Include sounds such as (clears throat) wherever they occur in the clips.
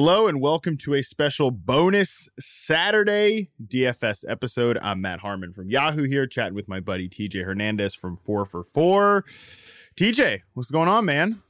Hello and welcome to a special bonus Saturday DFS episode. I'm Matt Harmon from Yahoo here, chatting with my buddy TJ Hernandez from 4 for 4. TJ, what's going on, man?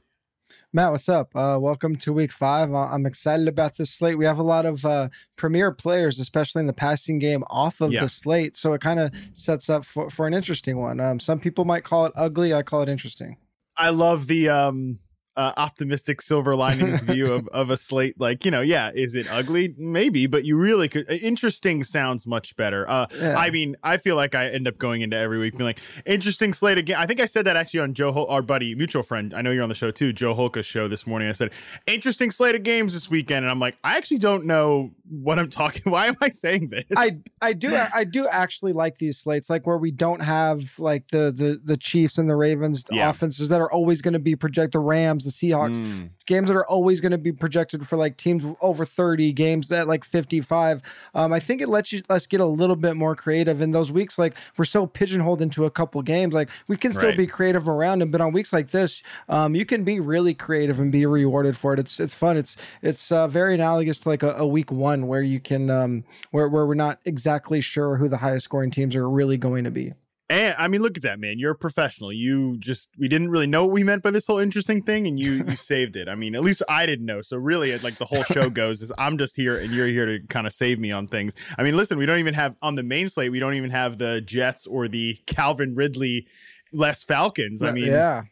Matt, what's up? Uh, welcome to week five. Uh, I'm excited about this slate. We have a lot of uh, premier players, especially in the passing game, off of Yeah. the slate. So it kind of sets up for, for an interesting one. Um, some people might call it ugly. I call it interesting. I love the um uh, optimistic silver linings (laughs) view of, of a slate like you know yeah is it ugly maybe but you really could uh, interesting sounds much better uh Yeah. i mean i feel like i end up going into every week being like interesting slate again i think i said that actually on joe Hol- our buddy mutual friend i know you're on the show too joe holka's show this morning i said interesting slate of games this weekend and i'm like i actually don't know what i'm (laughs) talking why am i saying this I I do I do actually like these slates, like where we don't have like the the the Chiefs and the Ravens Yeah. offenses that are always going to be projected. The Rams, the Seahawks, Mm. games that are always going to be projected for like teams over 30 games at like 55 um, i think it lets you let's get a little bit more creative in those weeks. Like we're so pigeonholed into a couple games like we can still Right. be creative around them but on weeks like this um, you can be really creative and be rewarded for it. It's it's fun. It's it's uh, very analogous to like a, a week one where you can um where, where we're not exactly sure who the highest scoring teams are really going to be And I mean, look at that, man. You're a professional. You just we didn't really know what we meant by this whole interesting thing, and you you (laughs) saved it. I mean, at least I didn't know. So really, like the whole show (laughs) goes is I'm just here, and you're here to kind of save me on things. I mean, listen, we don't even have on the main slate. We don't even have the Jets or the Calvin Ridley less Falcons. I mean, yeah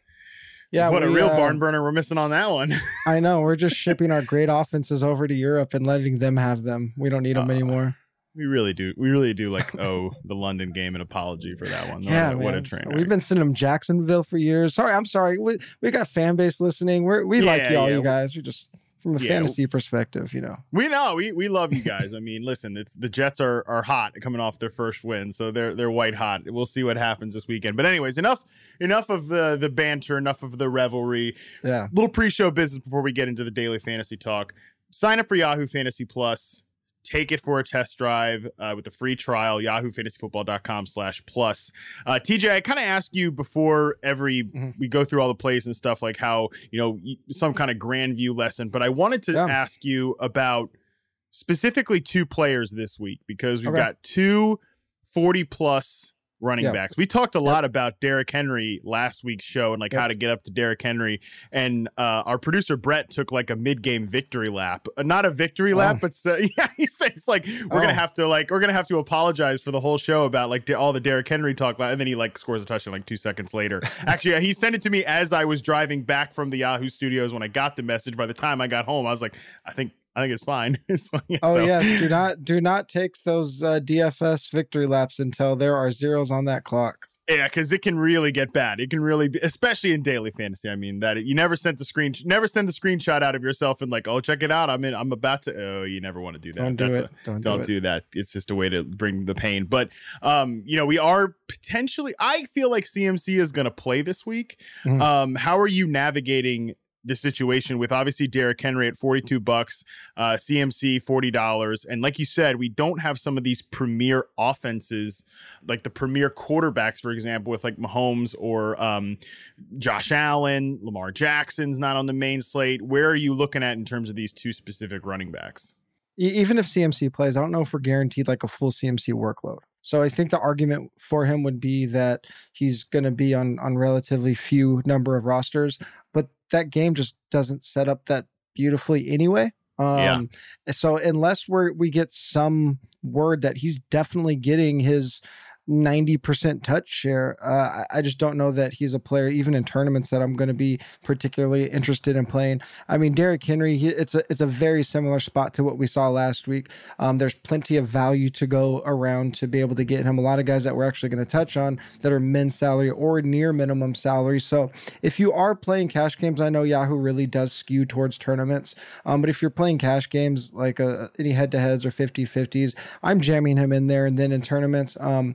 yeah what a real uh, barn burner we're missing on that one. I know. We're just (laughs) shipping our great offenses over to Europe and letting them have them. We don't need them Uh, anymore. We really do. We really do like (laughs) owe the London game an apology for that one. Yeah, what a train. We've been sending them Jacksonville for years. Sorry, I'm sorry. We we got fan base listening. We're, we like Yeah, y'all, yeah. you guys. We just from a Yeah. fantasy perspective, you know. We know we we love you guys. I mean, listen, it's the Jets are are hot coming off their first win, so they're they're white hot. We'll see what happens this weekend. But anyways, enough enough of the the banter, enough of the revelry. Yeah. Little pre-show business before we get into the daily fantasy talk. Sign up for Yahoo Fantasy Plus. Take it for a test drive uh, with a free trial, yahoofantasyfootball.com slash plus. Uh, TJ, I kind of ask you before every Mhm. we go through all the plays and stuff like how, you know, some kind of grand view lesson, but I wanted to Yeah. ask you about specifically two players this week because we've Okay. got two 40 plus running Yeah. backs. We talked a lot about Derrick Henry last week's show and like Yep. how to get up to Derrick Henry. And uh, our producer Brett took like a mid game victory lap, uh, not a victory lap, Oh. but so, (laughs) yeah, he says like we're Oh. gonna have to like we're gonna have to apologize for the whole show about like all the Derrick Henry talk, About, and then he like scores a touchdown like two seconds later. (laughs) Actually, he sent it to me as I was driving back from the Yahoo studios when I got the message. By the time I got home, I was like, I think I think it's fine. (laughs) it's fine. Oh So- yes, do not do not take those uh, DFS victory laps until there are zeros on that clock. Yeah, because it can really get bad. It can really be, especially in daily fantasy. I mean, that you never sent the screen, never send the screenshot out of yourself and like, oh, check it out. I'm in. I'm about to. Oh, you never want to do that. Don't do That's it. a- don't, don't do it. do that. It's just a way to bring the pain. But um, you know, we are potentially. I feel like CMC is going to play this week. Mhm. Um, how are you navigating? The situation with obviously Derrick Henry at 42 bucks, uh, CMC $40. And like you said, we don't have some of these premier offenses, like the premier quarterbacks, for example, with like Mahomes or um, Josh Allen, Lamar Jackson's not on the main slate. Where are you looking at in terms of these two specific running backs? Even if CMC plays, I don't know if we're guaranteed like a full CMC workload. So I think the argument for him would be that he's going to be on on relatively few number of rosters, that game just doesn't set up that beautifully anyway. Um, So unless we're we get some word that he's definitely getting his 90% touch share, uh, I just don't know that he's a player, even in tournaments, that I'm going to be particularly interested in playing. I mean, Derrick Henry, he, it's a it's a very similar spot to what we saw last week. Um, there's plenty of value to go around to be able to get him. A lot of guys that we're actually going to touch on that are min salary or near minimum salary. So if you are playing cash games, I know Yahoo really does skew towards tournaments. Um, but if you're playing cash games like uh, any head to heads or 50 50s, I'm jamming him in there. And then in tournaments, um,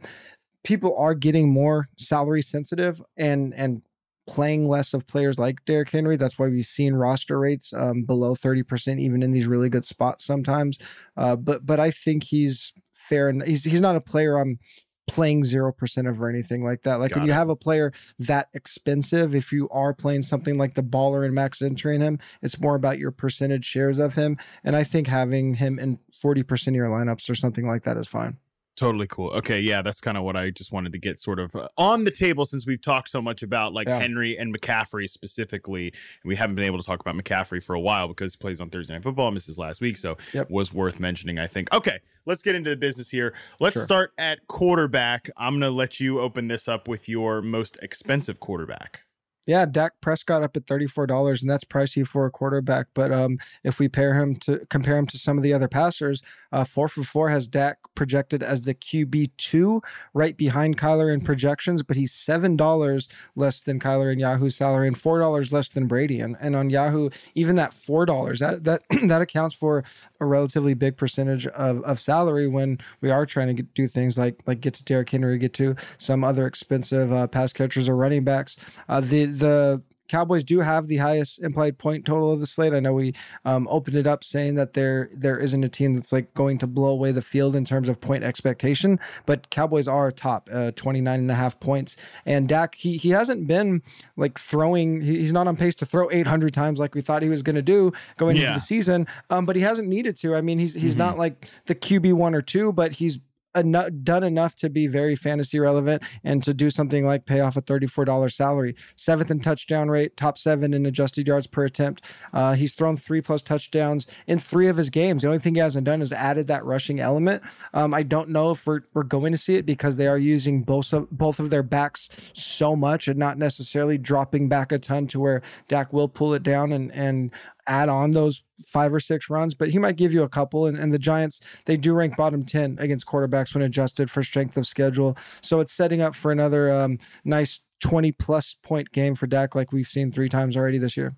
people are getting more salary sensitive and and playing less of players like Derrick Henry. That's why we've seen roster rates um, below 30%, even in these really good spots sometimes. Uh, but but I think he's fair and he's he's not a player I'm playing 0% of or anything like that. Like Got when you have a player that expensive, if you are playing something like the baller and max entering him, it's more about your percentage shares of him. And I think having him in 40% of your lineups or something like that is fine. Totally cool. Okay, yeah, that's kind of what I just wanted to get sort of uh, on the table since we've talked so much about like yeah. Henry and McCaffrey specifically, and we haven't been able to talk about McCaffrey for a while because he plays on Thursday Night Football, misses last week, so yep. was worth mentioning. I think. Okay, let's get into the business here. Let's sure. start at quarterback. I'm gonna let you open this up with your most expensive quarterback. Yeah, Dak Prescott up at thirty-four dollars, and that's pricey for a quarterback. But um, if we pair him to compare him to some of the other passers, uh, four for four has Dak projected as the QB two, right behind Kyler in projections, but he's seven dollars less than Kyler in Yahoo's salary and four dollars less than Brady. And and on Yahoo, even that four dollars that that (clears throat) that accounts for a relatively big percentage of, of salary when we are trying to get, do things like like get to Derrick Henry, get to some other expensive uh, pass catchers or running backs. Uh, the the Cowboys do have the highest implied point total of the slate. I know we um, opened it up saying that there there isn't a team that's like going to blow away the field in terms of point expectation, but Cowboys are top, uh, 29 and a half points. And Dak, he he hasn't been like throwing, he's not on pace to throw 800 times like we thought he was going to do going yeah. into the season, um, but he hasn't needed to. I mean, he's he's mm-hmm. not like the QB one or two, but he's done enough to be very fantasy relevant and to do something like pay off a $34 salary. Seventh in touchdown rate, top seven in adjusted yards per attempt. Uh, he's thrown three plus touchdowns in three of his games. The only thing he hasn't done is added that rushing element. Um, I don't know if we're, we're going to see it because they are using both of, both of their backs so much and not necessarily dropping back a ton to where Dak will pull it down and, and add on those five or six runs, but he might give you a couple. And, and the Giants, they do rank bottom 10 against quarterbacks when adjusted for strength of schedule. So it's setting up for another um, nice 20 plus point game for Dak, like we've seen three times already this year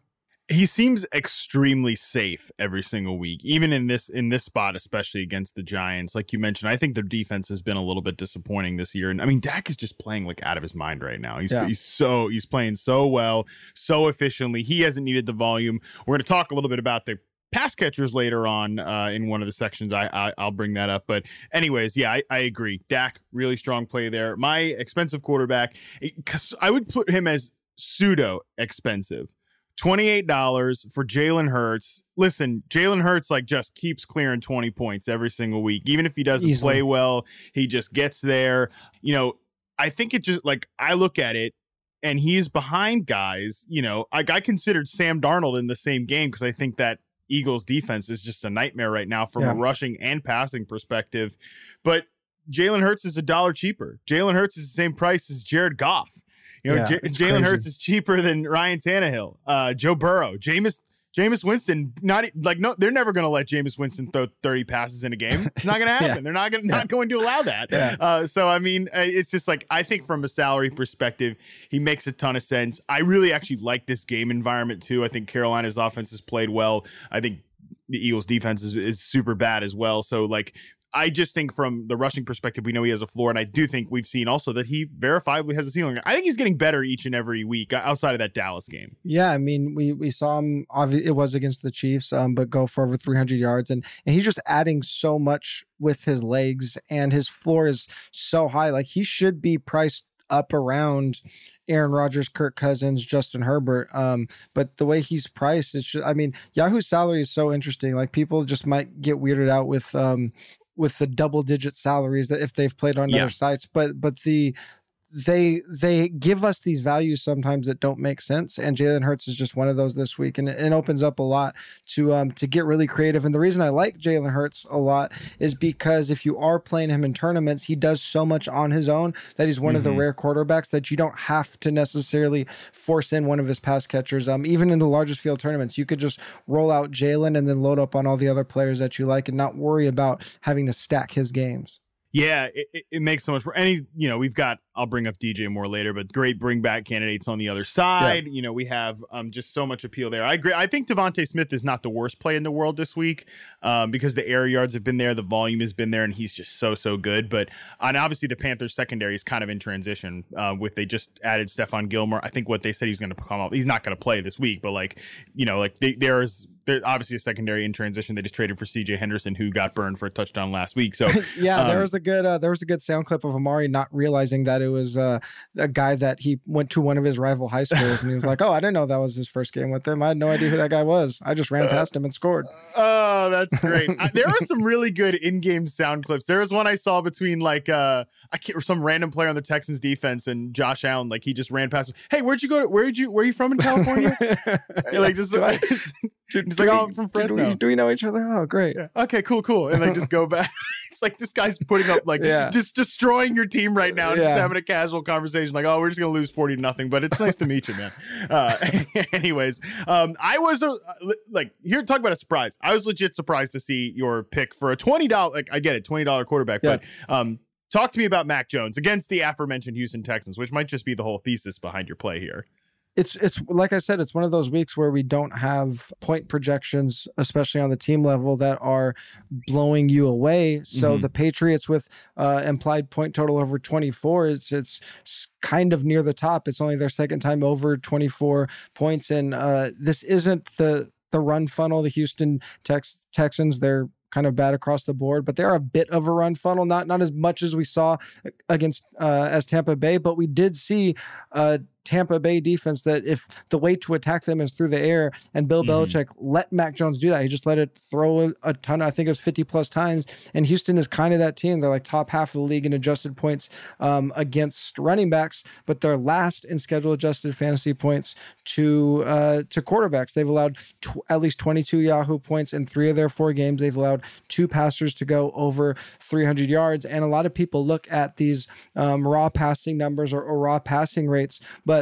he seems extremely safe every single week even in this in this spot especially against the giants like you mentioned i think their defense has been a little bit disappointing this year and i mean dak is just playing like out of his mind right now he's, yeah. he's so he's playing so well so efficiently he hasn't needed the volume we're going to talk a little bit about the pass catchers later on uh, in one of the sections. I, I will bring that up. But anyways, yeah, I, I agree. Dak really strong play there. My expensive quarterback, I would put him as pseudo expensive. $28 for Jalen Hurts. Listen, Jalen Hurts like just keeps clearing 20 points every single week. Even if he doesn't Easily. play well, he just gets there. You know, I think it just like I look at it and he's behind guys, you know, like I considered Sam Darnold in the same game because I think that Eagles defense is just a nightmare right now from yeah. a rushing and passing perspective. But Jalen Hurts is a dollar cheaper. Jalen Hurts is the same price as Jared Goff. You know, yeah, J- Jalen Hurts is cheaper than Ryan Tannehill, uh, Joe Burrow, Jameis. Jameis Winston, not like no, they're never going to let Jameis Winston throw 30 passes in a game. It's not going (laughs) to happen. yeah. They're not going not going to allow that. Yeah. Uh, so I mean, uh, it's just like I think from a salary perspective, he makes a ton of sense. I really actually like this game environment too. I think Carolina's offense has played well. I think the Eagles defense is, is super bad as well. So like I just think from the rushing perspective, we know he has a floor, and I do think we've seen also that he verifiably has a ceiling. I think he's getting better each and every week outside of that Dallas game. Yeah, I mean, we we saw him. Obviously, it was against the Chiefs, um, but go for over 300 yards, and and he's just adding so much with his legs, and his floor is so high. Like he should be priced up around Aaron Rodgers, Kirk Cousins, Justin Herbert. Um, but the way he's priced, it's just, I mean, Yahoo's salary is so interesting. Like people just might get weirded out with um with the double digit salaries that if they've played on yeah. other sites but but the they they give us these values sometimes that don't make sense, and Jalen Hurts is just one of those this week, and it, it opens up a lot to um to get really creative. And the reason I like Jalen Hurts a lot is because if you are playing him in tournaments, he does so much on his own that he's one mm-hmm. of the mm-hmm. rare quarterbacks that you don't have to necessarily force in one of his pass catchers. Um, even in the largest field tournaments, you could just roll out Jalen and then load up on all the other players that you like, and not worry about having to stack his games. Yeah, it, it makes so much. Any, you know, we've got. I'll bring up DJ more later, but great bring back candidates on the other side. Yeah. You know, we have um, just so much appeal there. I agree. I think DeVonta Smith is not the worst play in the world this week um, because the air yards have been there, the volume has been there, and he's just so so good. But and obviously the Panthers secondary is kind of in transition uh, with they just added Stephon Gilmore. I think what they said he's going to come up. He's not going to play this week, but like you know, like they, there's they're obviously a secondary in transition. They just traded for C.J. Henderson, who got burned for a touchdown last week. So (laughs) yeah, um, there was a good uh, there was a good sound clip of Amari not realizing that it was uh, a guy that he went to one of his rival high schools, and he was like, "Oh, I didn't know that was his first game with him. I had no idea who that guy was. I just ran uh, past him and scored." Oh, that's great. there are some really good in-game sound clips. There was one I saw between like uh, I can't some random player on the Texans defense and Josh Allen. Like he just ran past. Me. Hey, where'd you go? To, where'd you? Where are you from in California? (laughs) like just. (laughs) Like, Dude, He's like, oh, I'm from Fresno. Do we, do we, know each other? Oh, great. Yeah. Okay, cool, cool. And like just go (laughs) back. it's like this guy's putting up like yeah. just destroying your team right now, yeah. Having a casual conversation, like, oh, we're just gonna lose 40 to nothing. But it's nice to meet you, man. (laughs) Uh, (laughs) anyways, um, I was uh, like here talk about a surprise. I was legit surprised to see your pick for a $20, like I get it, $20 quarterback, yeah. but um talk to me about Mac Jones against the aforementioned Houston Texans, which might just be the whole thesis behind your play here it's it's like I said, it's one of those weeks where we don't have point projections, especially on the team level, that are blowing you away. So mm-hmm. the Patriots with uh, implied point total over 24, it's it's kind of near the top. It's only their second time over 24 points, and uh, this isn't the the run funnel. The Houston Tex- Texans, they're kind of bad across the board, but they're a bit of a run funnel, not not as much as we saw against uh, as Tampa Bay, but we did see uh, Tampa Bay defense that if the way to attack them is through the air, and Bill mm-hmm. Belichick let Mac Jones do that, he just let it throw a ton. I think it was 50 plus times. And Houston is kind of that team. They're like top half of the league in adjusted points um, against running backs, but they're last in schedule adjusted fantasy points to uh, to quarterbacks. They've allowed tw- at least 22 Yahoo points in three of their four games. They've allowed two passers to go over 300 yards, and a lot of people look at these um, raw passing numbers or, or raw passing rates, but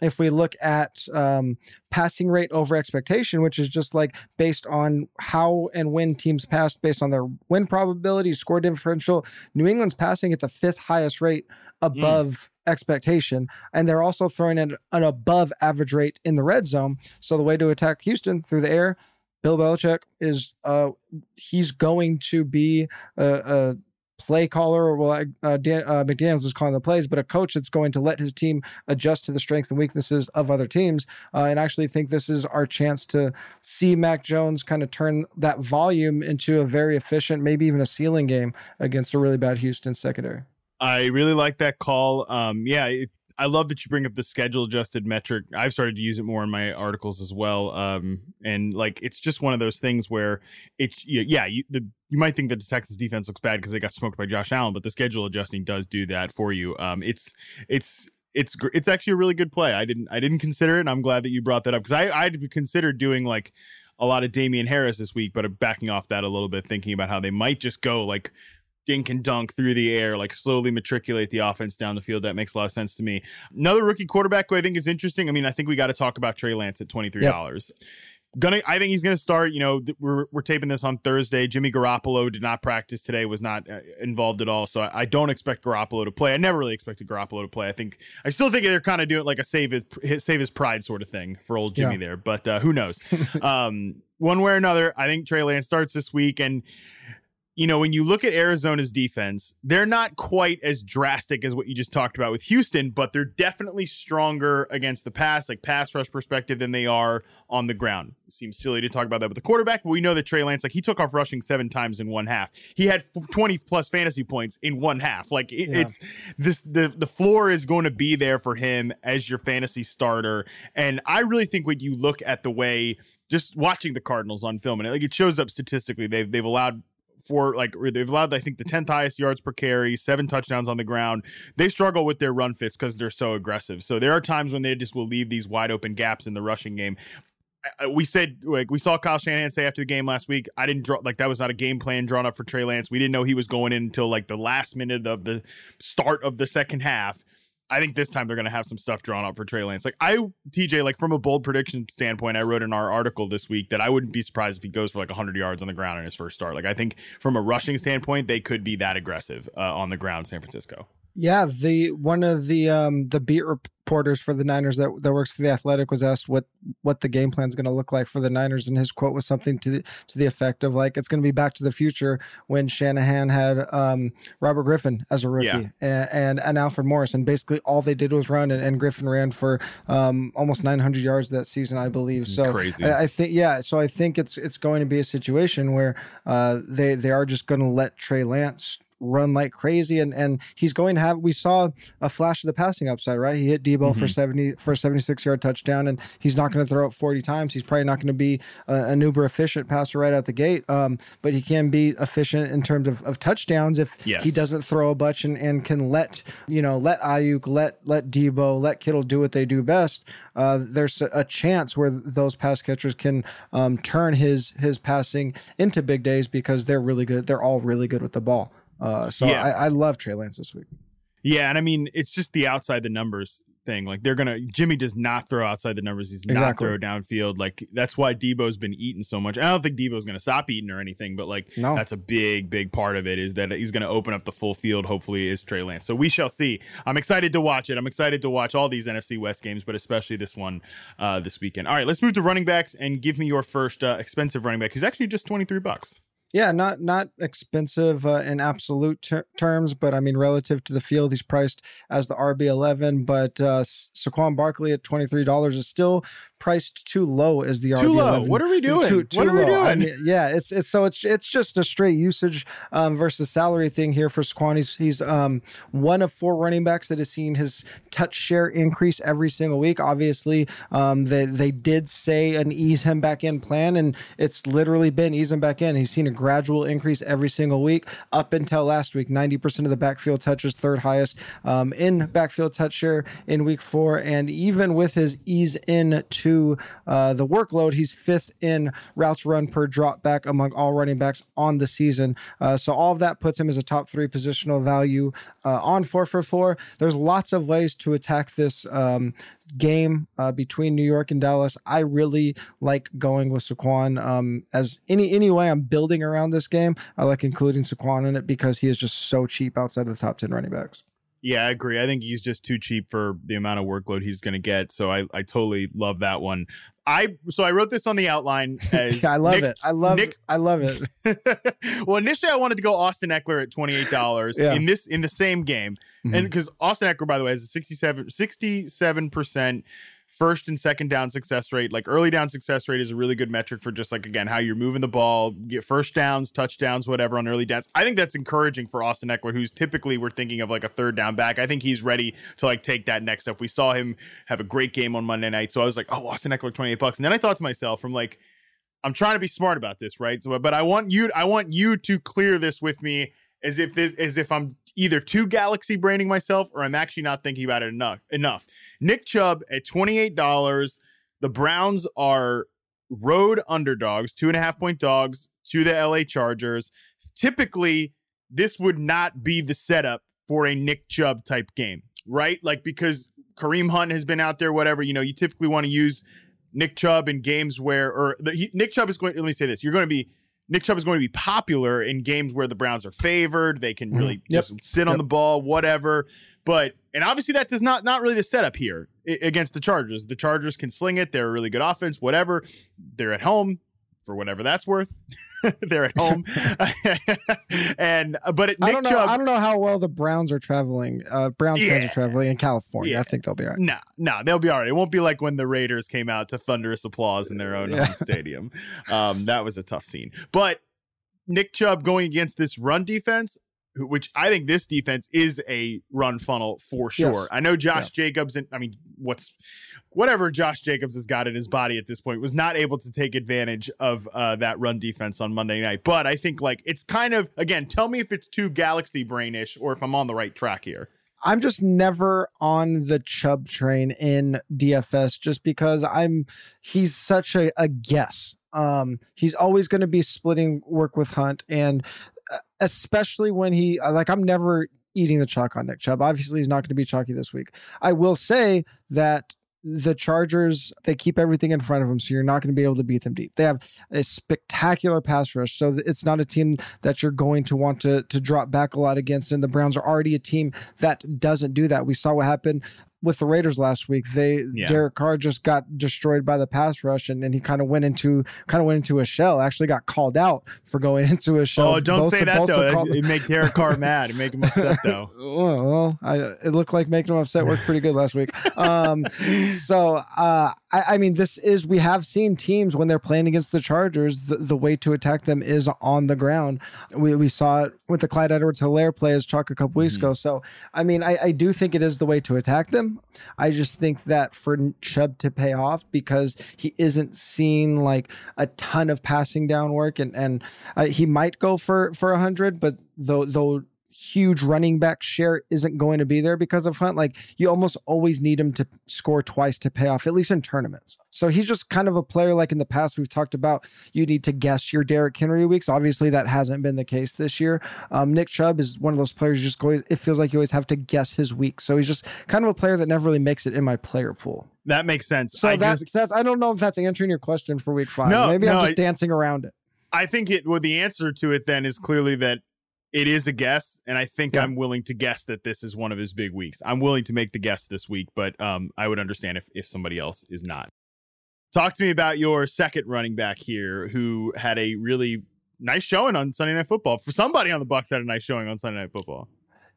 if we look at um, passing rate over expectation, which is just like based on how and when teams passed based on their win probability, score differential, New England's passing at the fifth highest rate mm. above mm. expectation. And they're also throwing in an above average rate in the red zone. So the way to attack Houston through the air, Bill Belichick is uh, he's going to be a, a play caller, or well, uh, Dan, uh, McDaniels is calling the plays, but a coach that's going to let his team adjust to the strengths and weaknesses of other teams. Uh, and actually think this is our chance to see Mac Jones kind of turn that volume into a very efficient, maybe even a ceiling game against a really bad Houston secondary. I really like that call. Um, yeah, it, I love that you bring up the schedule adjusted metric. I've started to use it more in my articles as well. Um, and like it's just one of those things where it's yeah, you, the you might think that the Texas defense looks bad because they got smoked by Josh Allen, but the schedule adjusting does do that for you. Um, it's it's it's it's actually a really good play. I didn't I didn't consider it, and I'm glad that you brought that up because I I'd considered doing like a lot of Damien Harris this week, but backing off that a little bit, thinking about how they might just go like dink and dunk through the air, like slowly matriculate the offense down the field. That makes a lot of sense to me. Another rookie quarterback who I think is interesting. I mean, I think we got to talk about Trey Lance at twenty three dollars. Yep. Gonna, I think he's gonna start. You know, th- we're we're taping this on Thursday. Jimmy Garoppolo did not practice today, was not uh, involved at all. So I, I, don't expect Garoppolo to play. I never really expected Garoppolo to play. I think I still think they're kind of doing like a save his save his pride sort of thing for old Jimmy yeah. there. But uh, who knows? (laughs) um, one way or another, I think Trey Lance starts this week and you know, when you look at Arizona's defense, they're not quite as drastic as what you just talked about with Houston, but they're definitely stronger against the pass, like pass rush perspective, than they are on the ground. It seems silly to talk about that with the quarterback, but we know that Trey Lance, like he took off rushing seven times in one half. He had 20 plus fantasy points in one half. Like it, yeah. it's this, the, the floor is going to be there for him as your fantasy starter. And I really think when you look at the way just watching the Cardinals on film, and it, like it shows up statistically, they've they've allowed for like they've allowed I think the 10th highest yards per carry, seven touchdowns on the ground. They struggle with their run fits because they're so aggressive. So there are times when they just will leave these wide open gaps in the rushing game. We said like we saw Kyle Shanahan say after the game last week. I didn't draw like that was not a game plan drawn up for Trey Lance. We didn't know he was going in until like the last minute of the start of the second half. I think this time they're going to have some stuff drawn up for Trey Lance. Like I, TJ, like from a bold prediction standpoint, I wrote in our article this week that I wouldn't be surprised if he goes for like 100 yards on the ground in his first start. Like I think from a rushing standpoint, they could be that aggressive uh, on the ground, San Francisco. Yeah, the one of the um the beat reporters for the Niners that that works for the Athletic was asked what what the game plan is going to look like for the Niners, and his quote was something to the, to the effect of like it's going to be Back to the Future when Shanahan had um Robert Griffin as a rookie Yeah. and, and and Alfred Morris, and basically all they did was run, and, and Griffin ran for um almost 900 yards that season, I believe. So Crazy. I, I think yeah, so I think it's it's going to be a situation where uh they they are just going to let Trey Lance run like crazy and and he's going to have we saw a flash of the passing upside right he hit Deebo for Mhm. 70 for a 76 yard touchdown and he's not going to throw it 40 times he's probably not going to be a, an uber efficient passer right out the gate um but he can be efficient in terms of, of touchdowns if Yes. he doesn't throw a bunch and, and can let you know let Aiyuk let let Deebo let Kittle do what they do best uh, there's a, a chance where those pass catchers can um, turn his his passing into big days because they're really good. They're all really good with the ball. Uh, so Yeah. I, I love Trey Lance this week. Yeah, and I mean it's just the outside the numbers thing. Like they're gonna Jimmy does not throw outside the numbers. He's not Exactly. throw downfield. Like that's why Deebo's been eating so much. I don't think Deebo's gonna stop eating or anything, but like No. that's a big, big part of it is that he's gonna open up the full field. Hopefully, is Trey Lance. So we shall see. I'm excited to watch it. I'm excited to watch all these NFC West games, but especially this one uh, this weekend. All right, let's move to running backs and give me your first uh, expensive running back. Who's actually just 23 bucks. Yeah, not not expensive uh, in absolute ter- terms, but I mean relative to the field, he's priced as the RB eleven. But uh, Sa- Saquon Barkley at twenty three dollars is still priced too low as the Too low. What are we doing? Too, too what are we low. doing? I mean, yeah, it's it's so it's it's just a straight usage um, versus salary thing here for Saquon. He's he's um, one of four running backs that has seen his touch share increase every single week. Obviously, um, they they did say an ease him back in plan, and it's literally been ease him back in. He's seen a gradual increase every single week up until last week. Ninety percent of the backfield touches, third highest um, in backfield touch share in week four, and even with his ease in to uh, the workload, he's fifth in routes run per drop back among all running backs on the season. Uh, so all of that puts him as a top three positional value uh, on four for four. There's lots of ways to attack this um, game uh, between New York and Dallas. I really like going with Saquon um, as any any way I'm building around this game. I like including Saquon in it because he is just so cheap outside of the top ten running backs. Yeah, I agree. I think he's just too cheap for the amount of workload he's going to get. So I, I totally love that one. I so I wrote this on the outline (laughs) as I love Nick- it. I love Nick- I love it. (laughs) well, initially I wanted to go Austin Ekeler at twenty eight dollars Yeah. in this in the same game, Mhm. and because Austin Ekeler, by the way, has a 67 percent first and second down success rate. Like early down success rate is a really good metric for just like again how you're moving the ball, get first downs, touchdowns, whatever on early downs. I think that's encouraging for Austin Ekeler, who's typically we're thinking of like a third down back. I think he's ready to like take that next step. We saw him have a great game on Monday night, so I was like, oh, Austin Ekeler, twenty eight bucks, and then I thought to myself, from like. I'm trying to be smart about this, right? So, but I want you, I want you to clear this with me as if this, as if I'm either too galaxy branding myself or I'm actually not thinking about it enough. Enough. Nick Chubb at twenty eight dollars. The Browns are road underdogs, two and a half point dogs to the LA Chargers. Typically, this would not be the setup for a Nick Chubb type game, right? Like because Kareem Hunt has been out there, whatever. You know, you typically want to use Nick Chubb in games where, or the, he, Nick Chubb is going. Let me say this: you're going to be Nick Chubb is going to be popular in games where the Browns are favored. They can really Mhm. Yep. just sit on the ball, whatever. But and obviously that does not not really the setup here against the Chargers. The Chargers can sling it. They're a really good offense. Whatever. They're at home for whatever that's worth. (laughs) They're at (laughs) home. (laughs) and uh, but Nick I don't know. Chubb, I don't know how well the Browns are traveling. Uh, Browns fans are traveling in California. Yeah. I think they'll be all right. Nah, nah, they'll be all right. It won't be like when the Raiders came out to thunderous applause in their own Yeah. home stadium. Um, that was a tough scene. But Nick Chubb going against this run defense, which I think this defense is a run funnel for sure. Yes. I know Josh Jacobs, and I mean, what's whatever Josh Jacobs has got in his body at this point was not able to take advantage of uh, that run defense on Monday night. But I think like it's kind of again, tell me if it's too galaxy brainish or if I'm on the right track here. I'm just never on the Chubb train in DFS just because I'm he's such a, a guess. Um, he's always going to be splitting work with Hunt, and especially when he uh, like I'm never eating the chalk on Nick Chubb. Obviously, he's not going to be chalky this week. I will say that the Chargers, they keep everything in front of them, so you're not going to be able to beat them deep. They have a spectacular pass rush, so it's not a team that you're going to want to to drop back a lot against. And the Browns are already a team that doesn't do that. We saw what happened with the Raiders last week. They yeah. Derek Carr just got destroyed by the pass rush, and, and he kind of went into kind of went into a shell. Actually, got called out for going (laughs) into a shell. Oh, don't Bosa, say that Bosa though. Called, it make Derek Carr (laughs) mad. It make him upset though. (laughs) well, I, it looked like making him upset worked pretty good last week. Um, so uh, I, I, mean, this is we have seen teams when they're playing against the Chargers, the, the way to attack them is on the ground. We we saw it with the Clyde Edwards-Helaire play as Chuck a couple weeks mm-hmm. ago. So I mean, I, I do think it is the way to attack them. I just think that for Chubb to pay off because he isn't seeing like a ton of passing down work, and and uh, he might go for for a hundred, but though though huge running back share isn't going to be there because of Hunt. Like you almost always need him to score twice to pay off, at least in tournaments. So he's just kind of a player like in the past we've talked about. You need to guess your Derrick Henry weeks. Obviously, that hasn't been the case this year. Um, Nick Chubb is one of those players. You just go. It feels like you always have to guess his week. So he's just kind of a player that never really makes it in my player pool. That makes sense. So I that's, just, that's I don't know if that's answering your question for week five. No, maybe no, I'm just I, dancing around it. I think it. Well, the answer to it then is clearly that it is a guess, and I think yeah. I'm willing to guess that this is one of his big weeks. I'm willing to make the guess this week, but um, I would understand if if somebody else is not. Talk to me about your second running back here, who had a really nice showing on Sunday Night Football. For somebody on the Bucks had a nice showing on Sunday Night Football.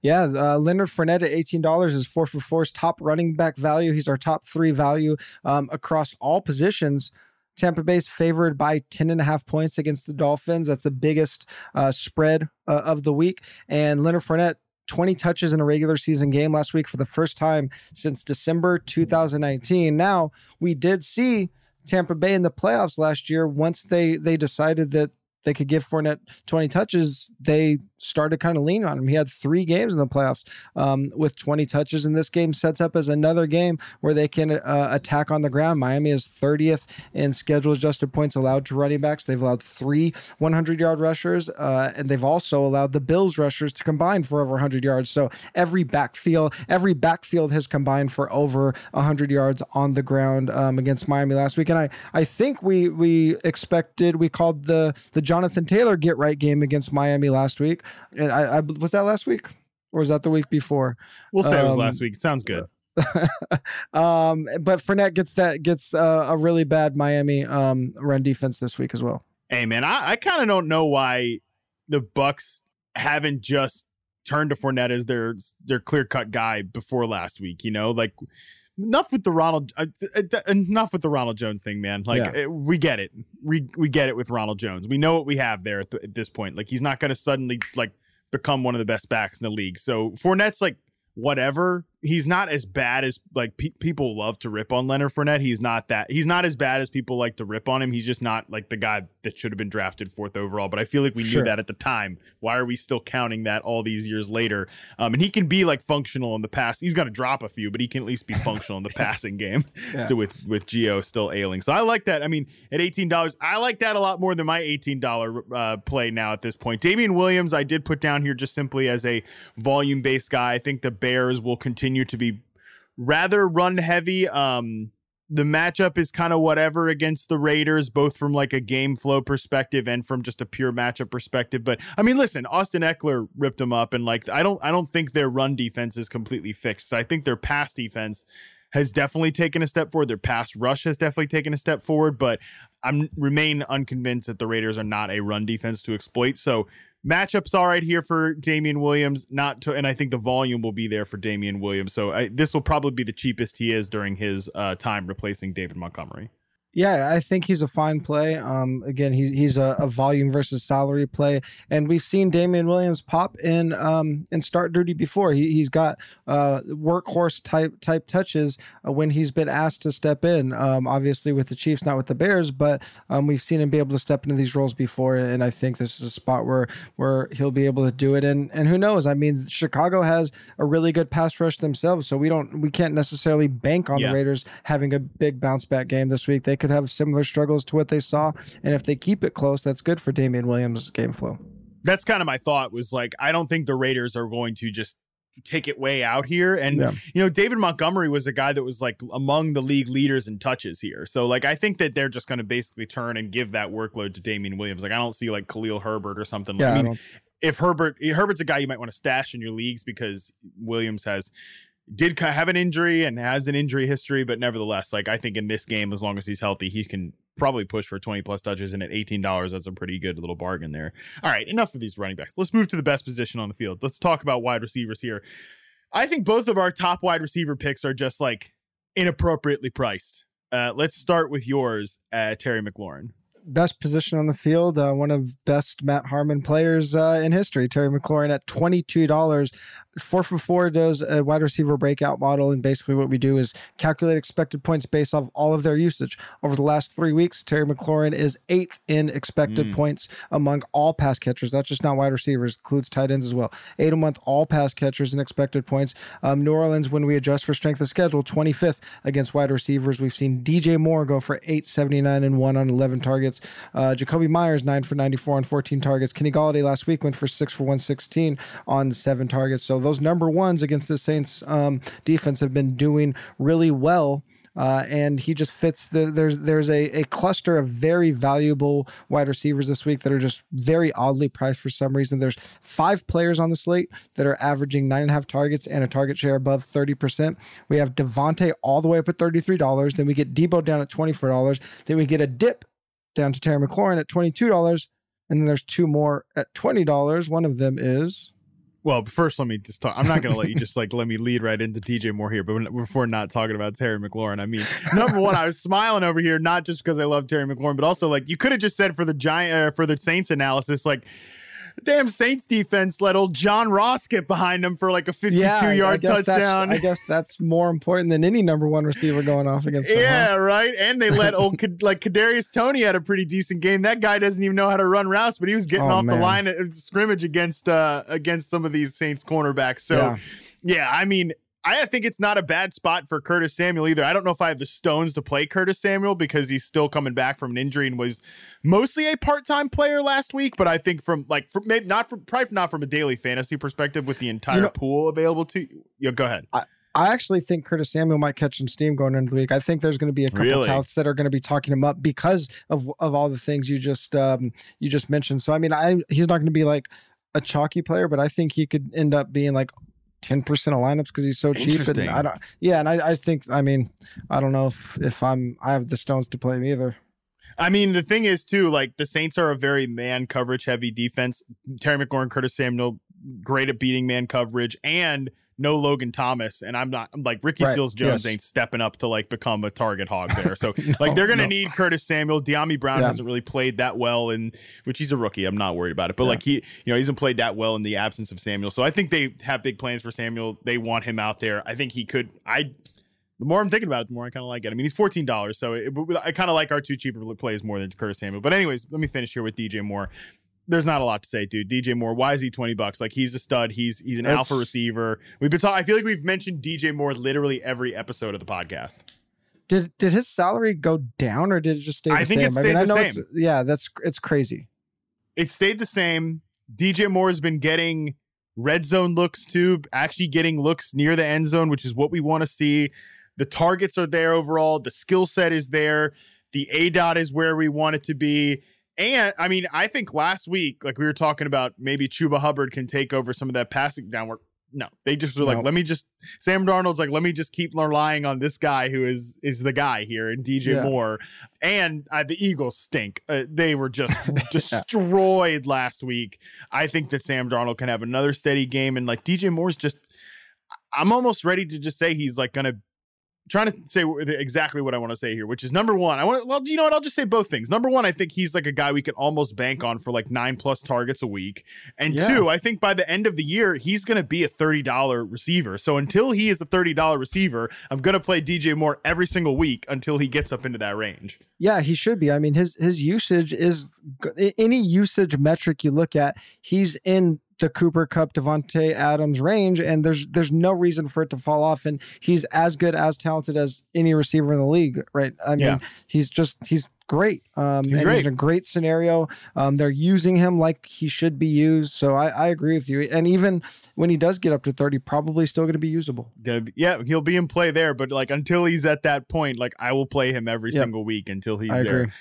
Yeah, uh, Leonard Fournette at eighteen dollars is four for four's top running back value. He's our top three value um, across all positions. Tampa Bay's favored by 10 and a half points against the Dolphins. That's the biggest uh, spread uh, of the week. And Leonard Fournette, 20 touches in a regular season game last week for the first time since December 2019. Now, we did see Tampa Bay in the playoffs last year once they they decided that they could give Fournette 20 touches, they started kind of leaning on him. He had three games in the playoffs um, with 20 touches, and this game sets up as another game where they can uh, attack on the ground. Miami is 30th in schedule adjusted points allowed to running backs. They've allowed three 100 yard rushers, uh, and they've also allowed the Bills rushers to combine for over 100 yards. So every backfield, every backfield has combined for over 100 yards on the ground um, against Miami last week. And I, I think we we expected we called the the Jonathan Taylor get right game against Miami last week. And I, I was that last week or was that the week before? We'll say um, it was last um, week. Sounds good. (laughs) um, but Fournette gets that gets uh, a really bad Miami um, run defense this week as well. Hey man, I, I kind of don't know why the Bucks haven't just turned to Fournette as their their clear cut guy before last week. You know, like enough with the Ronald uh, uh enough with the Ronald Jones thing, man. Like yeah. Uh, we get it. We we get it with Ronald Jones. We know what we have there at, the, at this point. Like he's not going to suddenly like become one of the best backs in the league. So Fournette's like whatever. He's not as bad as like pe- people love to rip on Leonard Fournette. He's not that. He's not as bad as people like to rip on him. He's just not like the guy that should have been drafted fourth overall. But I feel like we sure. knew that at the time. Why are we still counting that all these years later? Um, and he can be like functional in the pass. He's gonna drop a few, but he can at least be functional in the (laughs) passing game. Yeah. So with with Gio still ailing, so I like that. I mean, at eighteen dollars, I like that a lot more than my eighteen dollar uh, play now at this point. Damien Williams, I did put down here just simply as a volume based guy. I think the Bears will continue to be rather run heavy. Um, the matchup is kind of whatever against the Raiders, both from like a game flow perspective and from just a pure matchup perspective. But I mean, listen, Austin Ekeler ripped them up, and like I don't, I don't think their run defense is completely fixed. I think their pass defense has definitely taken a step forward. Their pass rush has definitely taken a step forward, but I'm remain unconvinced that the Raiders are not a run defense to exploit. So matchups all right here for Damien Williams. Not to, and I think the volume will be there for Damien Williams. So I, this will probably be the cheapest he is during his uh, time replacing David Montgomery. Yeah, I think he's a fine play. Um, again, he's he's a, a, volume versus salary play, and we've seen Damien Williams pop in um, in start duty before. He he's got uh, workhorse type type touches uh, when he's been asked to step in. Um, obviously with the Chiefs, not with the Bears, but um, we've seen him be able to step into these roles before, and I think this is a spot where where he'll be able to do it. And and who knows? I mean, Chicago has a really good pass rush themselves, so we don't we can't necessarily bank on yeah. the Raiders having a big bounce back game this week. They could have similar struggles to what they saw. And if they keep it close, that's good for Damien Williams' game flow. That's kind of my thought was like, I don't think the Raiders are going to just take it way out here. And yeah. you know, David Montgomery was a guy that was like among the league leaders in touches here. So like I think that they're just going to basically turn and give that workload to Damien Williams. Like I don't see like Khalil Herbert or something. Yeah, I mean, I if Herbert Herbert's a guy you might want to stash in your leagues because Williams has did have an injury and has an injury history, but nevertheless, like I think in this game, as long as he's healthy, he can probably push for 20 plus touches. And at $18, that's a pretty good little bargain there. All right, enough of these running backs. Let's move to the best position on the field. Let's talk about wide receivers here. I think both of our top wide receiver picks are just like inappropriately priced. Uh, let's start with yours, uh, Terry McLaurin best position on the field, uh, one of best Matt Harmon players uh, in history, Terry McLaurin at $22 four for four does a wide receiver breakout model and basically what we do is calculate expected points based off all of their usage. Over the last three weeks terry mclaurin is eighth in expected mm. points among all pass catchers. That's just not wide receivers includes tight ends as well. Eight a month all pass catchers in expected points. Um, new orleans when we adjust for strength of schedule 25th against wide receivers. We've seen dj moore go for 879 and 1 on 11 targets. Uh, jakobi meyers 9 for 94 on 14 targets. Kenny golladay last week went for 6 for 116 on 7 targets. So those number ones against the Saints um, defense have been doing really well. Uh, and he just fits the there's there's a, a cluster of very valuable wide receivers this week that are just very oddly priced for some reason. There's five players on the slate that are averaging nine and a half targets and a target share above 30%. We have Davante all the way up at $33. Then we get Deebo down at $24. Then we get a dip down to Terry McLaurin at $22. And then there's two more at $20. One of them is well, first, let me just talk. I'm not going to let you just like let me lead right into DJ Moore here, but before not talking about Terry McLaurin, I mean, number one, I was smiling over here not just because I love Terry McLaurin, but also like you could have just said for the giant uh, for the Saints analysis, like damn Saints defense let old John Ross get behind him for like a 52 yeah, yard touchdown. I guess that's more important than any number one receiver going off against. Them, yeah, huh? right. And they let old (laughs) like Kadarius Toney had a pretty decent game. That guy doesn't even know how to run routes, but he was getting oh, off man. the line of scrimmage against uh against some of these Saints cornerbacks. So. Yeah. Yeah, I mean, I think it's not a bad spot for Curtis Samuel either. I don't know if I have the stones to play Curtis Samuel because he's still coming back from an injury and was mostly a part-time player last week. But I think from like from maybe not from probably not from a daily fantasy perspective with the entire you know, pool available to you. Yeah, go ahead. I, I actually think Curtis Samuel might catch some steam going into the week. I think there's going to be a couple really? touts that are going to be talking him up because of of all the things you just um, you just mentioned. So I mean, I he's not going to be like a chalky player, but I think he could end up being like 10% of lineups because he's so cheap. And I don't, yeah. And I, I think, I mean, I don't know if, if I'm, I have the stones to play him either. I mean, the thing is too, like the Saints are a very man coverage heavy defense. Terry McLaurin, Curtis Samuel, great at beating man coverage, and no Logan Thomas, and I'm not I'm like Ricky right. Seals Jones yes. ain't stepping up to like become a target hog (laughs) there. So no, like they're gonna no. need Curtis Samuel. Dyami Brown yeah. hasn't really played that well, and which he's a rookie. I'm not worried about it, but yeah. like he, you know, he hasn't played that well in the absence of Samuel. So I think they have big plans for Samuel. They want him out there. I think he could. I the more I'm thinking about it, the more I kind of like it. I mean, he's fourteen dollars, so it, I kind of like our two cheaper plays more than Curtis Samuel. But anyways, let me finish here with DJ Moore there's not a lot to say, dude. DJ Moore, why is he 20 bucks? Like he's a stud. He's he's an That's... alpha receiver. We've been talking I feel like we've mentioned DJ Moore literally every episode of the podcast. Did did his salary go down or did it just stay I think same? it stayed I mean, the same. Yeah, that's it's crazy. It stayed the same. DJ Moore has been getting red zone looks too, actually getting looks near the end zone, which is what we want to see. The targets are there overall. The skill set is there. The A dot is where we want it to be and I mean, I think last week, like we were talking about, maybe Chuba Hubbard can take over some of that passing downward. No, they just were like, let me just. Sam Darnold's like, let me just keep relying on this guy who is is the guy here, and DJ yeah. Moore, and uh, the Eagles stink. Uh, they were just (laughs) destroyed last week. I think that Sam Darnold can have another steady game, and like DJ Moore's just. I'm almost ready to just say he's like going to trying to say exactly what I want to say here, which is number one. I want to, well, you know what? I'll just say both things. Number one, I think he's like a guy we could almost bank on for like nine plus targets a week. And yeah. two, I think by the end of the year, he's going to be a $30 receiver. So until he is a $30 receiver, I'm going to play DJ Moore every single week until he gets up into that range. Yeah, he should be. I mean, his his usage is any usage metric you look at, he's in the Cooper Kupp Davante Adams range, and there's there's no reason for it to fall off. And he's as good, as talented as any receiver in the league, right? I mean, yeah. he's just he's great. Um, He's great. he's in a great scenario. Um, they're using him like he should be used. So I, I agree with you. And even when he does get up to 30, probably still going to be usable. Yeah, he'll be in play there, but like until he's at that point, like I will play him every Yep. single week until he's I there.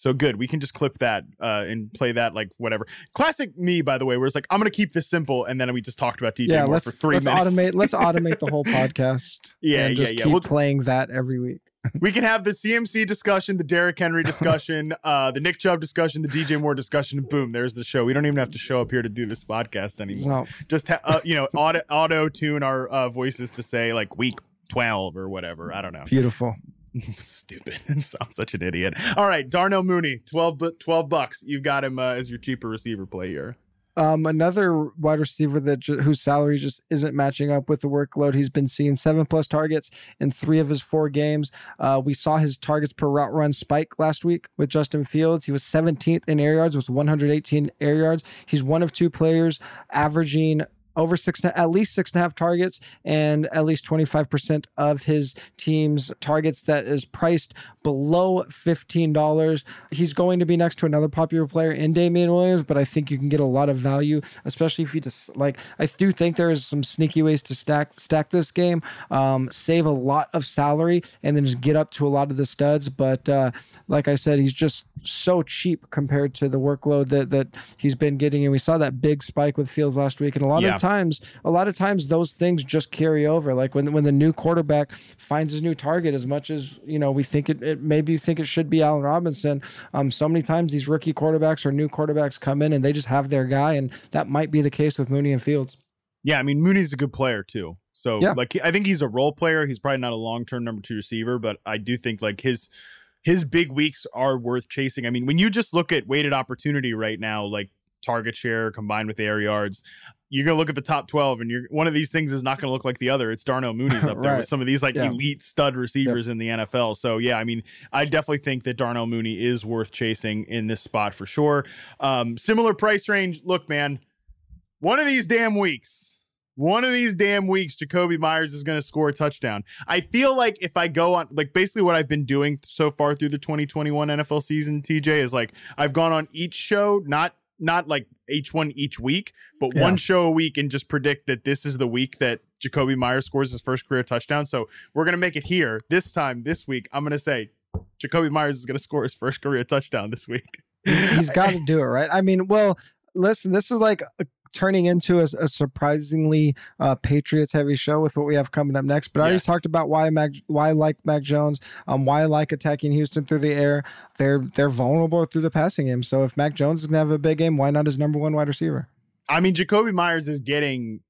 So good. We can just clip that uh, and play that like whatever. Classic me, by the way, where it's like I'm gonna keep this simple, and then we just talked about DJ yeah, Moore for 3 let's minutes. automate. (laughs) Let's automate the whole podcast. (laughs) Yeah, and just yeah, yeah. Keep We'll- playing that every week. (laughs) we can have the CMC discussion, the Derrick Henry discussion, uh, the Nick Chubb discussion, the DJ Moore discussion. and Boom, there's the show. We don't even have to show up here to do this podcast anymore. No, Just ha- uh, you know, auto auto tune our uh, voices to say like week twelve or whatever. I don't know. beautiful. (laughs) Stupid. (laughs) I'm such an idiot. All right, Darnell Mooney, 12, bu- 12 bucks. You've got him uh, as your cheaper receiver play here. Um, another wide receiver that ju- whose salary just isn't matching up with the workload. He's been seeing seven plus targets in three of his four games. Uh, we saw his targets per route run spike last week with Justin Fields. He was 17th in air yards with 118 air yards. He's one of two players averaging over six, at least six and a half targets, and at least 25% of his team's targets that is priced below $15. He's going to be next to another popular player in Damien Williams, but I think you can get a lot of value, especially if you just like. I do think there is some sneaky ways to stack stack this game, um, save a lot of salary, and then just get up to a lot of the studs. But uh, like I said, he's just so cheap compared to the workload that that he's been getting, and we saw that big spike with Fields last week. And a lot Yeah. of times, a lot of times those things just carry over. Like when when the new quarterback finds his new target, as much as you know we think it, it maybe you think it should be Allen Robinson. Um, so many times these rookie quarterbacks or new quarterbacks come in and they just have their guy, and that might be the case with Mooney and Fields. Yeah, I mean Mooney's a good player too. So Yeah. like I think he's a role player. He's probably not a long term number two receiver, but I do think like his his big weeks are worth chasing. I mean, when you just look at weighted opportunity right now, like target share combined with air yards, you're gonna look at the top twelve, and you're one of these things is not gonna look like the other. It's Darnell Mooney's (laughs) up there Right. with some of these like Yeah. elite stud receivers in the NFL. So yeah, I mean, I definitely think that Darnell Mooney is worth chasing in this spot for sure. Um, similar price range. Look, man, one of these damn weeks. One of these damn weeks, Jakobi Meyers is going to score a touchdown. I feel like if I go on, like basically what I've been doing so far through the 2021 NFL season, TJ is like I've gone on each show, not not like each one each week, but Yeah. one show a week, and just predict that this is the week that Jakobi Meyers scores his first career touchdown. So we're gonna make it here this time this week. I'm gonna say Jakobi Meyers is gonna score his first career touchdown this week. He's got to do it, right? I mean, well, listen, this is like a, turning into a, a surprisingly uh, Patriots heavy show with what we have coming up next. But I already talked about why Mac, why I like Mac Jones, um, why I like attacking Houston through the air. They're they're vulnerable through the passing game. So if Mac Jones is gonna have a big game, why not his number one wide receiver? I mean, Jakobi Meyers is getting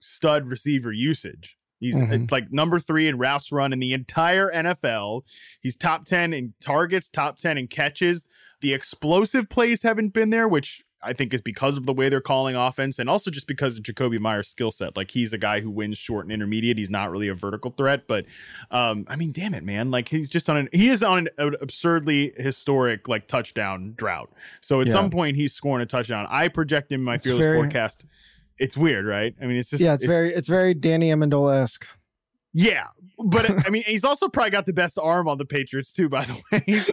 stud receiver usage. He's uh, Mhm. like number three in routes run in the entire NFL. He's top 10 in targets, top 10 in catches. The explosive plays haven't been there, which I think is because of the way they're calling offense and also just because of Jakobi Meyers' skill set. Like he's a guy who wins short and intermediate. He's not really a vertical threat, but um, I mean, damn it, man. Like he's just on an he is on an absurdly historic like touchdown drought. So at Yeah. some point he's scoring a touchdown. I project him in my It's fearless very- forecast. It's weird, right? I mean, it's just yeah, it's, very it's very Danny Amendola esque. Yeah, but I mean, (laughs) he's also probably got the best arm on the Patriots too. By the (laughs) way, he's,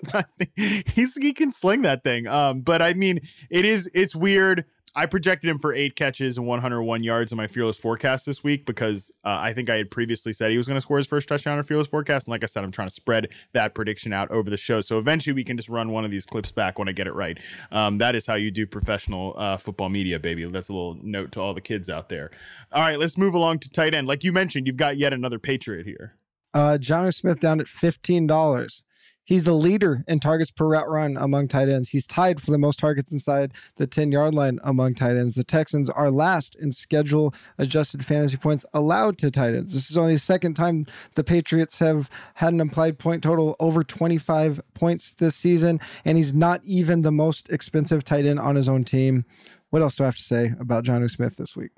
he's he can sling that thing. Um, but I mean, it is it's weird. I projected him for eight catches and 101 yards in my fearless forecast this week because uh, I think I had previously said he was going to score his first touchdown in fearless forecast, and like I said, I'm trying to spread that prediction out over the show. So eventually, we can just run one of these clips back when I get it right. Um, that is how you do professional uh, football media, baby. That's a little note to all the kids out there. All right, let's move along to tight end. Like you mentioned, you've got yet another Patriot here. Uh, Jonnu Smith down at fifteen dollars. He's the leader in targets per route run among tight ends. He's tied for the most targets inside the 10 yard line among tight ends. The Texans are last in schedule adjusted fantasy points allowed to tight ends. This is only the second time the Patriots have had an implied point total over 25 points this season, and he's not even the most expensive tight end on his own team. What else do I have to say about Jonnu Smith this week?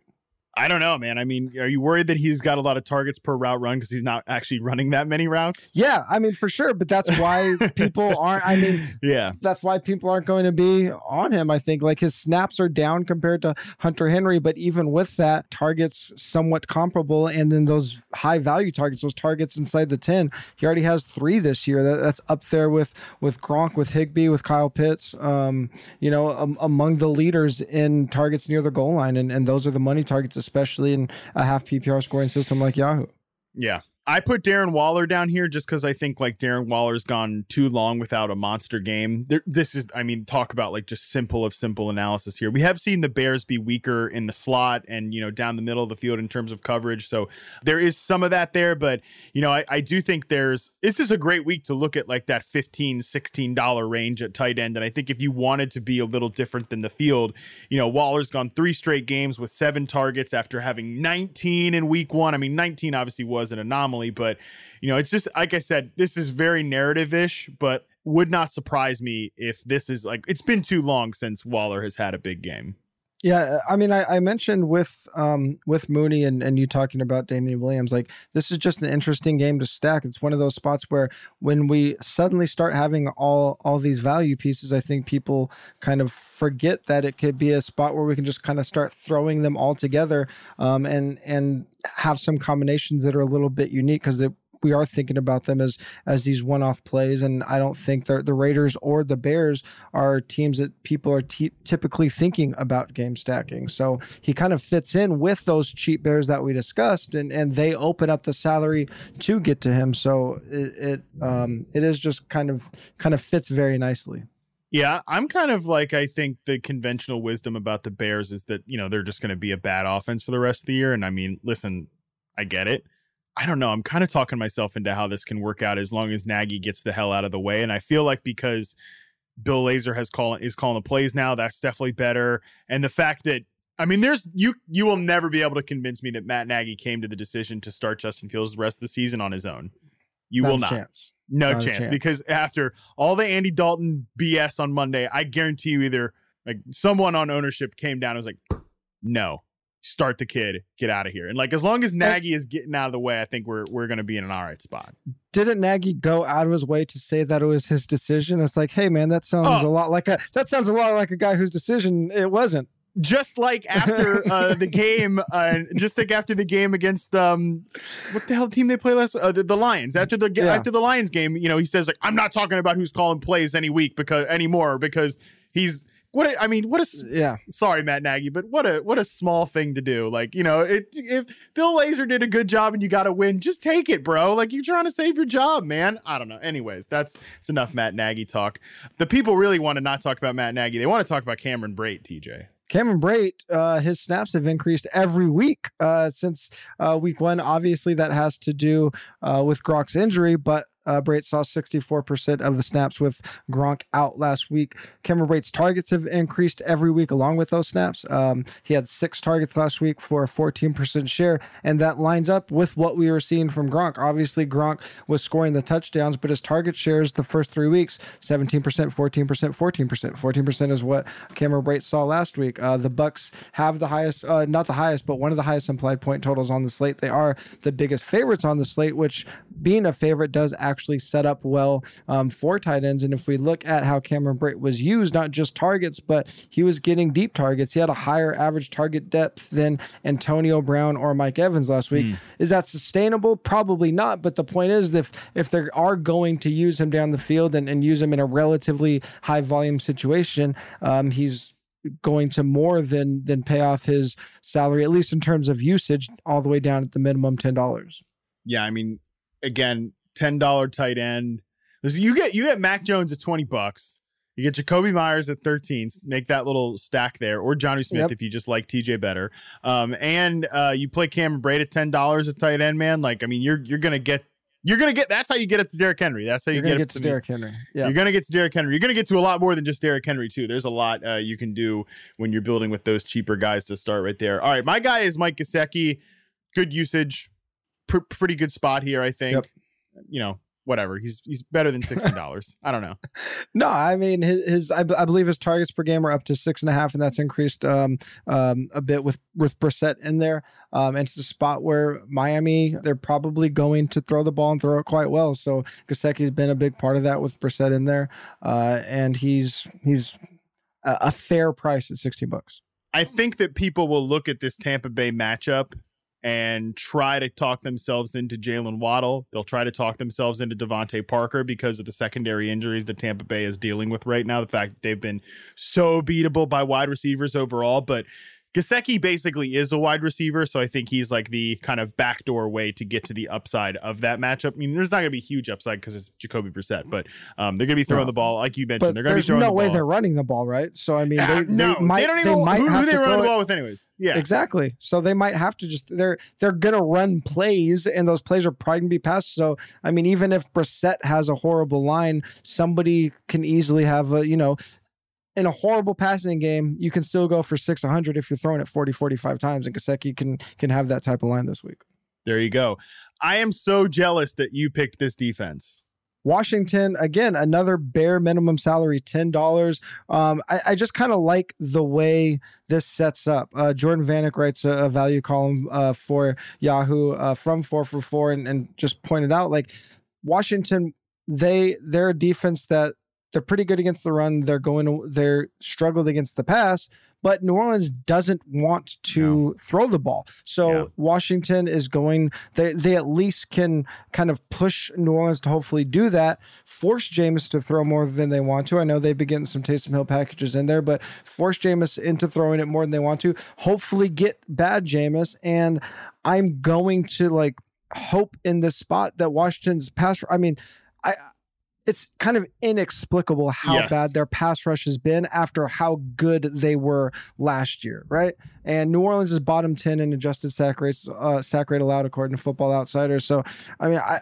I don't know, man. I mean, are you worried that he's got a lot of targets per route run because he's not actually running that many routes? Yeah, I mean, for sure. But that's why people (laughs) aren't, I mean, yeah, that's why people aren't going to be on him. I think like his snaps are down compared to Hunter Henry, but even with that, targets somewhat comparable. And then those high value targets, those targets inside the 10, he already has three this year. That, that's up there with, with Gronk, with Higbee, with Kyle Pitts, um, you know, um, among the leaders in targets near the goal line. And, and those are the money targets, especially in a half PPR scoring system like Yahoo. Yeah. I put Darren Waller down here just because I think like Darren Waller's gone too long without a monster game. There, this is, I mean, talk about like just simple of simple analysis here. We have seen the Bears be weaker in the slot and, you know, down the middle of the field in terms of coverage. So there is some of that there. But, you know, I, I do think there's, is this is a great week to look at like that 15 $16 range at tight end. And I think if you wanted to be a little different than the field, you know, Waller's gone three straight games with seven targets after having 19 in week one. I mean, 19 obviously was an anomaly but you know, it's just like I said, this is very narrative ish, but would not surprise me if this is like it's been too long since Waller has had a big game. Yeah, I mean, I, I, mentioned with um, with Mooney and, and you talking about Damien Williams, like this is just an interesting game to stack. It's one of those spots where when we suddenly start having all all these value pieces, I think people kind of forget that it could be a spot where we can just kind of start throwing them all together um, and and have some combinations that are a little bit unique because it we are thinking about them as as these one-off plays. And i don't think the, the raiders or the bears are teams that people are t- typically thinking about game stacking. So he kind of fits in with those cheap bears that we discussed and and they open up the salary to get to him. So it, it um it is just kind of kind of fits very nicely. Yeah, I'm kind of like I think the conventional wisdom about the Bears is that, you know, they're just going to be a bad offense for the rest of the year. And I mean, listen, I get it. I don't know. I'm kind of talking myself into how this can work out as long as Nagy gets the hell out of the way. And I feel like because Bill Lazor has called is calling the plays now, that's definitely better. And the fact that I mean, there's you you will never be able to convince me that Matt Nagy came to the decision to start Justin Fields the rest of the season on his own. You not will not. Chance. No chance, chance, because after all the Andy Dalton BS on Monday, I guarantee you either like someone on ownership came down and was like, no, start the kid, get out of here. And like as long as Nagy is getting out of the way, I think we're we're gonna be in an all right spot. Didn't Nagy go out of his way to say that it was his decision? It's like, hey man, that sounds oh. a lot like a that sounds a lot like a guy whose decision it wasn't. Just like after uh, the (laughs) game, uh, just like after the game against um, what the hell team they play last? Uh, the, the, Lions. After the yeah. after the Lions game, you know, he says like, "I'm not talking about who's calling plays any week because anymore because he's what a, I mean, what a yeah. Sorry, Matt Nagy, but what a what a small thing to do. Like you know, it, if Bill Lazor did a good job and you got to win, just take it, bro. Like you're trying to save your job, man. I don't know. Anyways, that's it's enough Matt Nagy talk. The people really want to not talk about Matt Nagy. They want to talk about Cameron Brate, TJ. Cameron Brate, uh, his snaps have increased every week uh, since uh, week one. Obviously, that has to do uh, with Gronk's injury, but uh, Brate saw 64% of the snaps with Gronk out last week. Cameron Brate's targets have increased every week along with those snaps. Um, he had six targets last week for a 14% share, and that lines up with what we were seeing from Gronk. Obviously, Gronk was scoring the touchdowns, but his target shares the first three weeks 17%, 14%, 14%. 14% is what Cameron Brate saw last week. Uh, the Bucs have the highest, uh, not the highest, but one of the highest implied point totals on the slate. They are the biggest favorites on the slate, which being a favorite does actually actually set up well um, for tight ends. And if we look at how Cameron Brate was used, not just targets, but he was getting deep targets. He had a higher average target depth than Antonio Brown or Mike Evans last week. Mm. Is that sustainable? Probably not. But the point is, if if they are going to use him down the field and, and use him in a relatively high volume situation, um, he's going to more than than pay off his salary, at least in terms of usage, all the way down at the minimum ten dollars. Yeah, I mean, again, ten dollar tight end. You get you get Mac Jones at twenty bucks. You get Jakobi Meyers at 13. Make that little stack there, or Jonnu Smith yep. if you just like TJ better. Um, and uh, you play Cameron Brate at ten dollars at tight end, man. Like, I mean, you're you're gonna get you're gonna get. That's how you get up to Derrick Henry. That's how you get, get to, to Derrick Henry. Yeah, you're gonna get to Derrick Henry. You're gonna get to a lot more than just Derrick Henry too. There's a lot uh, you can do when you're building with those cheaper guys to start right there. All right, my guy is Mike Gesicki. Good usage, Pr- pretty good spot here. I think. Yep. You know, whatever. He's he's better than sixteen (laughs) dollars. I don't know. No, I mean his, his I, I, believe his targets per game are up to six and a half, and that's increased um, um, a bit with with Brissett in there. Um, and it's a spot where Miami they're probably going to throw the ball and throw it quite well. So Gesicki's been a big part of that with Brissett in there, uh, and he's he's a, a fair price at sixteen bucks. I think that people will look at this Tampa Bay matchup and try to talk themselves into Jaylen Waddle. They'll try to talk themselves into DeVante Parker because of the secondary injuries that Tampa Bay is dealing with right now. The fact they've been so beatable by wide receivers overall, but Gesicki basically is a wide receiver, so I think he's like the kind of backdoor way to get to the upside of that matchup. I mean, there's not going to be huge upside because it's Jacoby Brissett, but um, they're going to be throwing no. the ball like you mentioned. they're going to be throwing the ball. No the way ball. they're running the ball, right? So I mean, they, no, they might, they don't even they might who, who they run the ball with, anyways. Yeah, exactly. So they might have to just they're they're going to run plays, and those plays are probably going to be passed. So I mean, even if Brissett has a horrible line, somebody can easily have a you know in a horrible passing game, you can still go for 600 if you're throwing it 40, 45 times. And Gesicki can can have that type of line this week. There you go. I am so jealous that you picked this defense. Washington, again, another bare minimum salary, $10. Um, I, I, just kind of like the way this sets up. Uh, Jordan Vanek writes a, a value column uh, for Yahoo uh, from 4 for 4 and, and just pointed out like Washington, they they're a defense that they're pretty good against the run. They're going to, they're struggled against the pass, but New Orleans doesn't want to no. throw the ball. So yeah. Washington is going, they, they at least can kind of push New Orleans to hopefully do that, force Jameis to throw more than they want to. I know they've been getting some Taysom Hill packages in there, but force Jameis into throwing it more than they want to. Hopefully get bad Jameis. And I'm going to like hope in this spot that Washington's pass, I mean, I, it's kind of inexplicable how yes. bad their pass rush has been after how good they were last year, right? And New Orleans is bottom 10 in adjusted sack rates, uh, sack rate allowed according to Football Outsiders. So, I mean, I,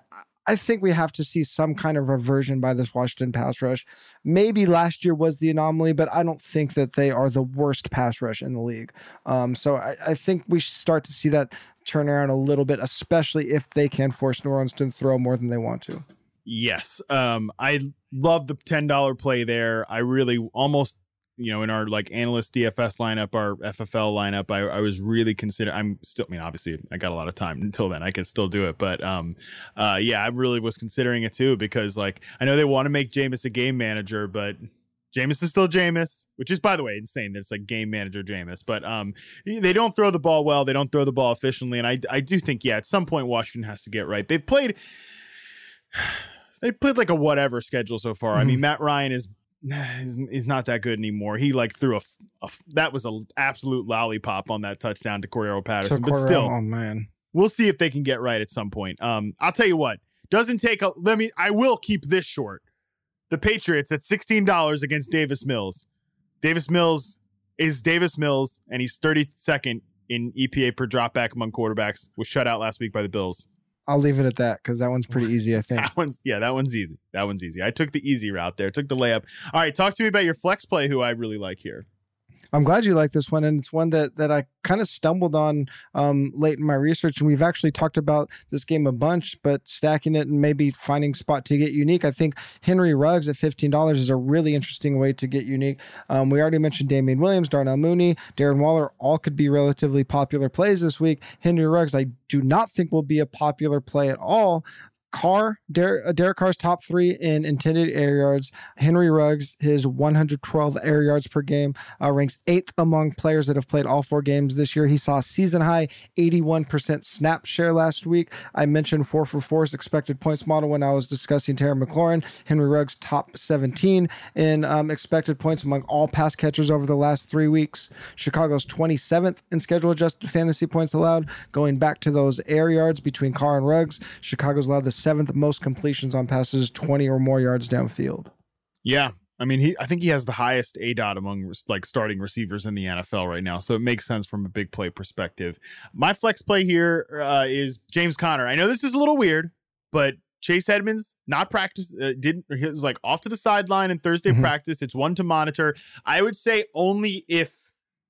I think we have to see some kind of reversion by this Washington pass rush. Maybe last year was the anomaly, but I don't think that they are the worst pass rush in the league. Um, so I, I think we should start to see that turn around a little bit, especially if they can force New Orleans to throw more than they want to. Yes. Um, I love the ten dollar play there. I really almost you know in our like analyst DFS lineup, our FFL lineup, I, I was really consider. I'm still. I mean, obviously, I got a lot of time until then. I can still do it, but um, uh, yeah, I really was considering it too because like I know they want to make Jameis a game manager, but Jameis is still Jameis, which is, by the way, insane that it's like game manager Jameis. But um, they don't throw the ball well. They don't throw the ball efficiently, and I I do think yeah, at some point Washington has to get right. They've played they played like a whatever schedule so far. Mm-hmm. I mean, mm-hmm. Matt Ryan is (sighs) is, is not that good anymore. He like threw a, a that was an absolute lollipop on that touchdown to Cordarrelle Patterson. but still, oh man, we'll see if they can get right at some point. Um, I'll tell you what, doesn't take a. Let me. I will keep this short. The Patriots at sixteen dollars against Davis Mills. Davis Mills is Davis Mills, and he's thirty second in EPA per dropback among quarterbacks. Was shut out last week by the Bills. I'll leave it at that because that one's pretty (laughs) easy. I think that one's yeah, that one's easy. That one's easy. I took the easy route there. Took the layup. All right, talk to me about your flex play, who I really like here. I'm glad you like this one, and it's one that that I kind of stumbled on um, late in my research, and we've actually talked about this game a bunch. But stacking it and maybe finding spot to get unique, I think Henry Ruggs at fifteen dollars is a really interesting way to get unique. Um, we already mentioned Damien Williams, Darnell Mooney, Darren Waller, all could be relatively popular plays this week. Henry Ruggs, I do not think will be a popular play at all. Carr, Derek, uh, Derek Carr's top three in intended air yards. Henry Ruggs, his 112 air yards per game, uh, ranks eighth among players that have played all four games this year. He saw season high 81% snap share last week. I mentioned four for four's expected points model when I was discussing Terry McLaurin. Henry Ruggs top 17 in um, expected points among all pass catchers over the last three weeks. Chicago's 27th in schedule adjusted fantasy points allowed. Going back to those air yards between Carr and Ruggs, Chicago's allowed the seventh most completions on passes 20 or more yards downfield. Yeah. I mean, he I think he has the highest aDOT among like starting receivers in the NFL right now, so it makes sense from a big play perspective. My flex play here uh, is James Conner. I know this is a little weird, but Chase Edmonds not practice uh, didn't he was like off to the sideline in Thursday mm-hmm. practice. It's one to monitor. I would say only if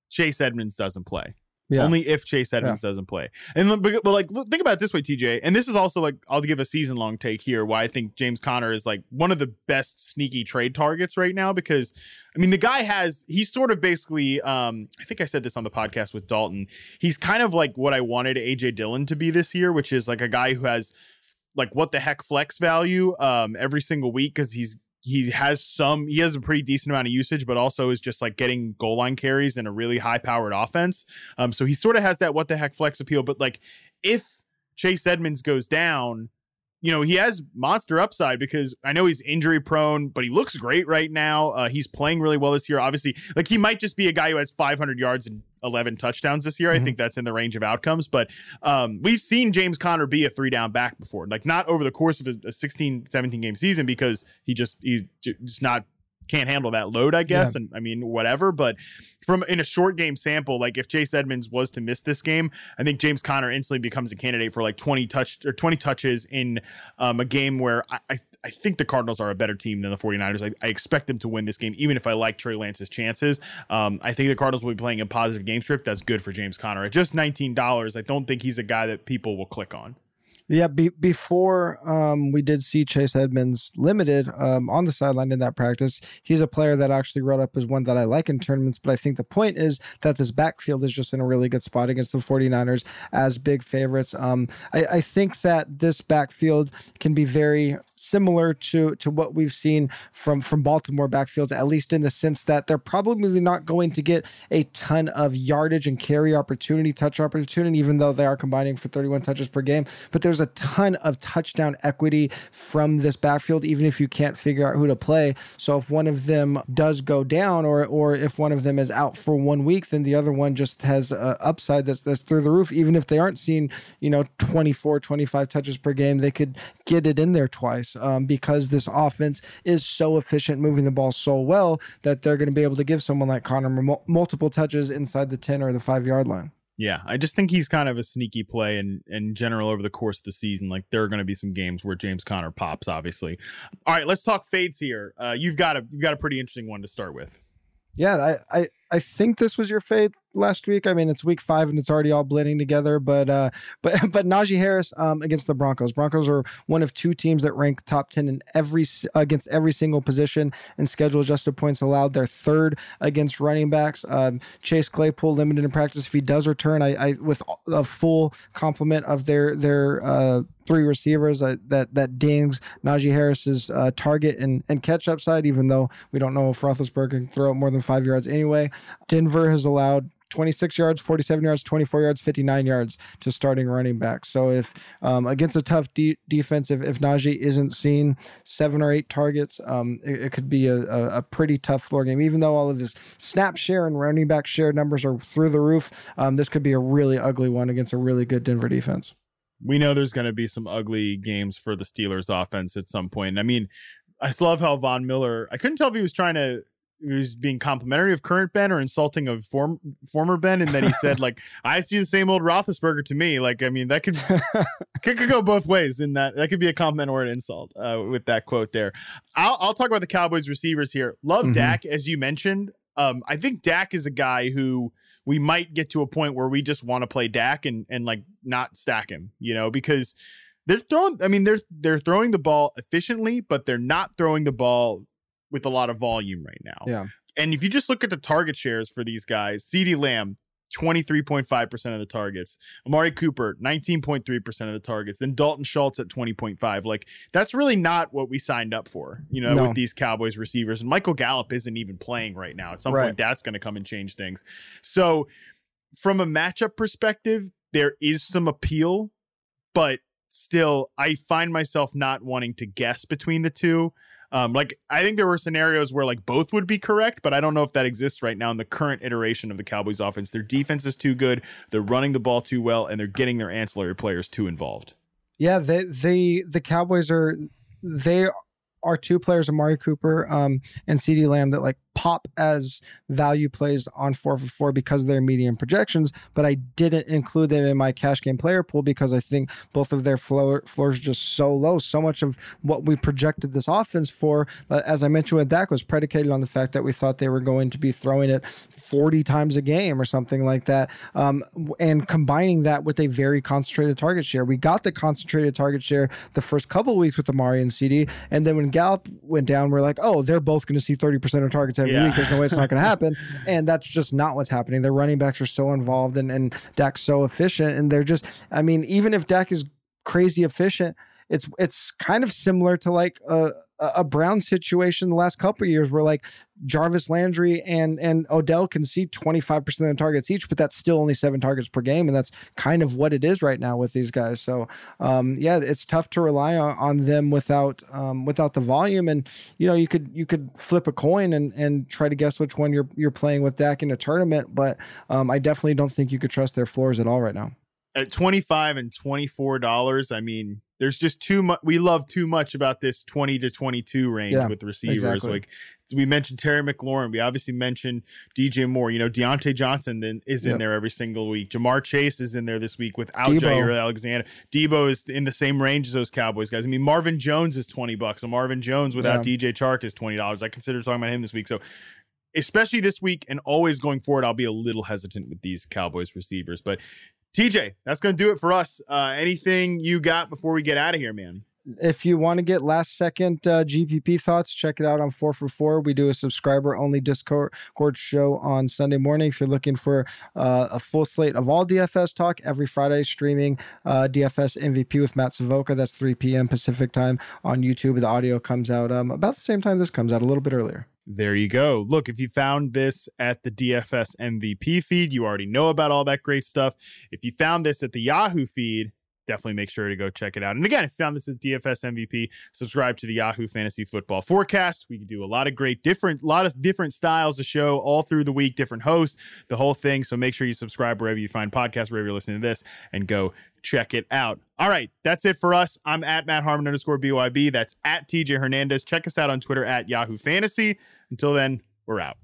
Chase Edmonds doesn't play Yeah. Only if Chase Edmonds yeah. doesn't play. And but, but like think about it this way, TJ. And this is also like I'll give a season long take here why I think James Conner is like one of the best sneaky trade targets right now because I mean the guy has he's sort of basically um I think I said this on the podcast with Dalton. He's kind of like what I wanted AJ Dillon to be this year, which is like a guy who has like what the heck flex value um every single week because he's he has some he has a pretty decent amount of usage but also is just like getting goal line carries in a really high powered offense um so he sort of has that what the heck flex appeal but like if chase edmonds goes down you know, he has monster upside because I know he's injury prone, but he looks great right now. Uh, he's playing really well this year. Obviously, like he might just be a guy who has 500 yards and 11 touchdowns this year. Mm-hmm. I think that's in the range of outcomes, but um, we've seen James Conner be a three down back before, like not over the course of a, a 16, 17 game season because he just, he's just not can't handle that load, I guess. Yeah. And I mean, whatever. But from in a short game sample, like if Chase Edmonds was to miss this game, I think James Conner instantly becomes a candidate for like 20 touch or 20 touches in um, a game where I, I, I, think the Cardinals are a better team than the 49ers. I, I, expect them to win this game, even if I like Trey Lance's chances. Um, I think the Cardinals will be playing a positive game script. That's good for James Conner. At just $19, I don't think he's a guy that people will click on. Yeah, be, before um, we did see Chase Edmonds limited um, on the sideline in that practice, he's a player that actually wrote up as one that I like in tournaments. But I think the point is that this backfield is just in a really good spot against the 49ers as big favorites. Um, I, I think that this backfield can be very similar to to what we've seen from from Baltimore backfields, at least in the sense that they're probably not going to get a ton of yardage and carry opportunity, touch opportunity, even though they are combining for 31 touches per game. But there's a ton of touchdown equity from this backfield, even if you can't figure out who to play. So if one of them does go down, or or if one of them is out for one week, then the other one just has a upside that's that's through the roof. Even if they aren't seeing, you know, 24, 25 touches per game, they could get it in there twice um, because this offense is so efficient, moving the ball so well that they're going to be able to give someone like Conner multiple touches inside the 10 or the five yard line. Yeah, I just think he's kind of a sneaky play and in, in general over the course of the season. Like there are going to be some games where James Conner pops, obviously. All right, let's talk fades here. Uh, you've got a you've got a pretty interesting one to start with. Yeah, I, I I think this was your fade last week. I mean, it's week five and it's already all blending together. But uh, (laughs) but but Najee Harris um, against the Broncos. Broncos are one of two teams that rank top ten in every against every single position and schedule adjusted points allowed. They're third against running backs. Um, Chase Claypool limited in practice. If he does return, I, I with a full complement of their their uh, three receivers uh, that that dings Najee Harris's uh, target and and catch upside. Even though we don't know if Roethlisberger can throw it more than five yards anyway. Denver has allowed 26 yards, 47 yards, 24 yards, 59 yards to starting running back. So if um, against a tough de- defense, if, if Najee isn't seen seven or eight targets, um, it, it, could be a, a, a, pretty tough floor game. Even though all of his snap share and running back share numbers are through the roof, um, this could be a really ugly one against a really good Denver defense. We know there's going to be some ugly games for the Steelers offense at some point. I mean, I love how Von Miller. I couldn't tell if he was trying to was being complimentary of current Ben or insulting of form, former Ben, and then he said (laughs) like, "I see the same old Roethlisberger to me." Like, I mean, that could (laughs) could, could go both ways. In that, that could be a compliment or an insult uh, with that quote there. I'll, I'll talk about the Cowboys receivers here. Love mm-hmm. Dak, as you mentioned. Um, I think Dak is a guy who we might get to a point where we just want to play Dak and and like not stack him, you know, because they're throwing. I mean, they're they're throwing the ball efficiently, but they're not throwing the ball with a lot of volume right now. Yeah. And if you just look at the target shares for these guys, CeeDee Lamb, 23.5% of the targets. Amari Cooper, 19.3% of the targets. Then Dalton Schultz at 20.5. Like that's really not what we signed up for, you know, no. with these Cowboys receivers. And Michael Gallup isn't even playing right now. At some right. point that's going to come and change things. So from a matchup perspective, there is some appeal, but still I find myself not wanting to guess between the two. Um, like I think there were scenarios where like both would be correct, but I don't know if that exists right now in the current iteration of the Cowboys offense. Their defense is too good, they're running the ball too well, and they're getting their ancillary players too involved. Yeah, they they the Cowboys are they are two players, Amari Cooper um, and CeeDee Lamb, that like pop as value plays on four for four because of their median projections, but I didn't include them in my cash game player pool because I think both of their floor, floors are just so low. So much of what we projected this offense for, uh, as I mentioned with Dak, was predicated on the fact that we thought they were going to be throwing it 40 times a game or something like that. Um, and combining that with a very concentrated target share. We got the concentrated target share the first couple weeks with Amari and CeeDee. And then when Gallup went down, we're like, oh, they're both going to see 30% of targets every yeah. week. There's no way it's not going to happen. (laughs) And that's just not what's happening. Their running backs are so involved and, and Dak's so efficient. And they're just, I mean, even if Dak is crazy efficient, it's it's kind of similar to like a a Brown situation the last couple years where like Jarvis Landry and and Odell can see 25% of the targets each, but that's still only seven targets per game. And that's kind of what it is right now with these guys. So um, yeah, it's tough to rely on, on them without um, without the volume. And you know, you could you could flip a coin and and try to guess which one you're you're playing with Dak in a tournament, but um, I definitely don't think you could trust their floors at all right now. At 25 and $24, I mean, there's just too much. We love too much about this 20 to 22 range yeah, with receivers. Exactly. Like we mentioned Terry McLaurin. We obviously mentioned DJ Moore. You know, Diontae Johnson then is in there every single week. Ja'Marr Chase is in there this week without Deebo. Jaire Alexander. Deebo is in the same range as those Cowboys guys. I mean, Marvin Jones is 20 bucks. So Marvin Jones without yeah. DJ Chark is $20. I consider talking about him this week. So especially this week and always going forward, I'll be a little hesitant with these Cowboys receivers. But TJ, that's going to do it for us. Uh, anything you got before we get out of here, man? If you want to get last second uh, GPP thoughts, check it out on 4 for 4. We do a subscriber only Discord show on Sunday morning. If you're looking for uh, a full slate of all DFS talk, every Friday streaming uh, DFS MVP with Matt Savoca. That's 3 p.m. Pacific time on YouTube. The audio comes out um, about the same time this comes out, a little bit earlier. There you go. Look, if you found this at the DFS MVP feed, you already know about all that great stuff. If you found this at the Yahoo feed, definitely make sure to go check it out. And again, if you found this at DFS MVP, subscribe to the Yahoo Fantasy Football Forecast. We do a lot of great different, lot of different styles of show all through the week, different hosts, the whole thing. So make sure you subscribe wherever you find podcasts, wherever you're listening to this, and go check it out. All right, that's it for us. I'm at Matt Harmon underscore BYB. That's at TJ Hernandez. Check us out on Twitter at Yahoo Fantasy. Until then, we're out.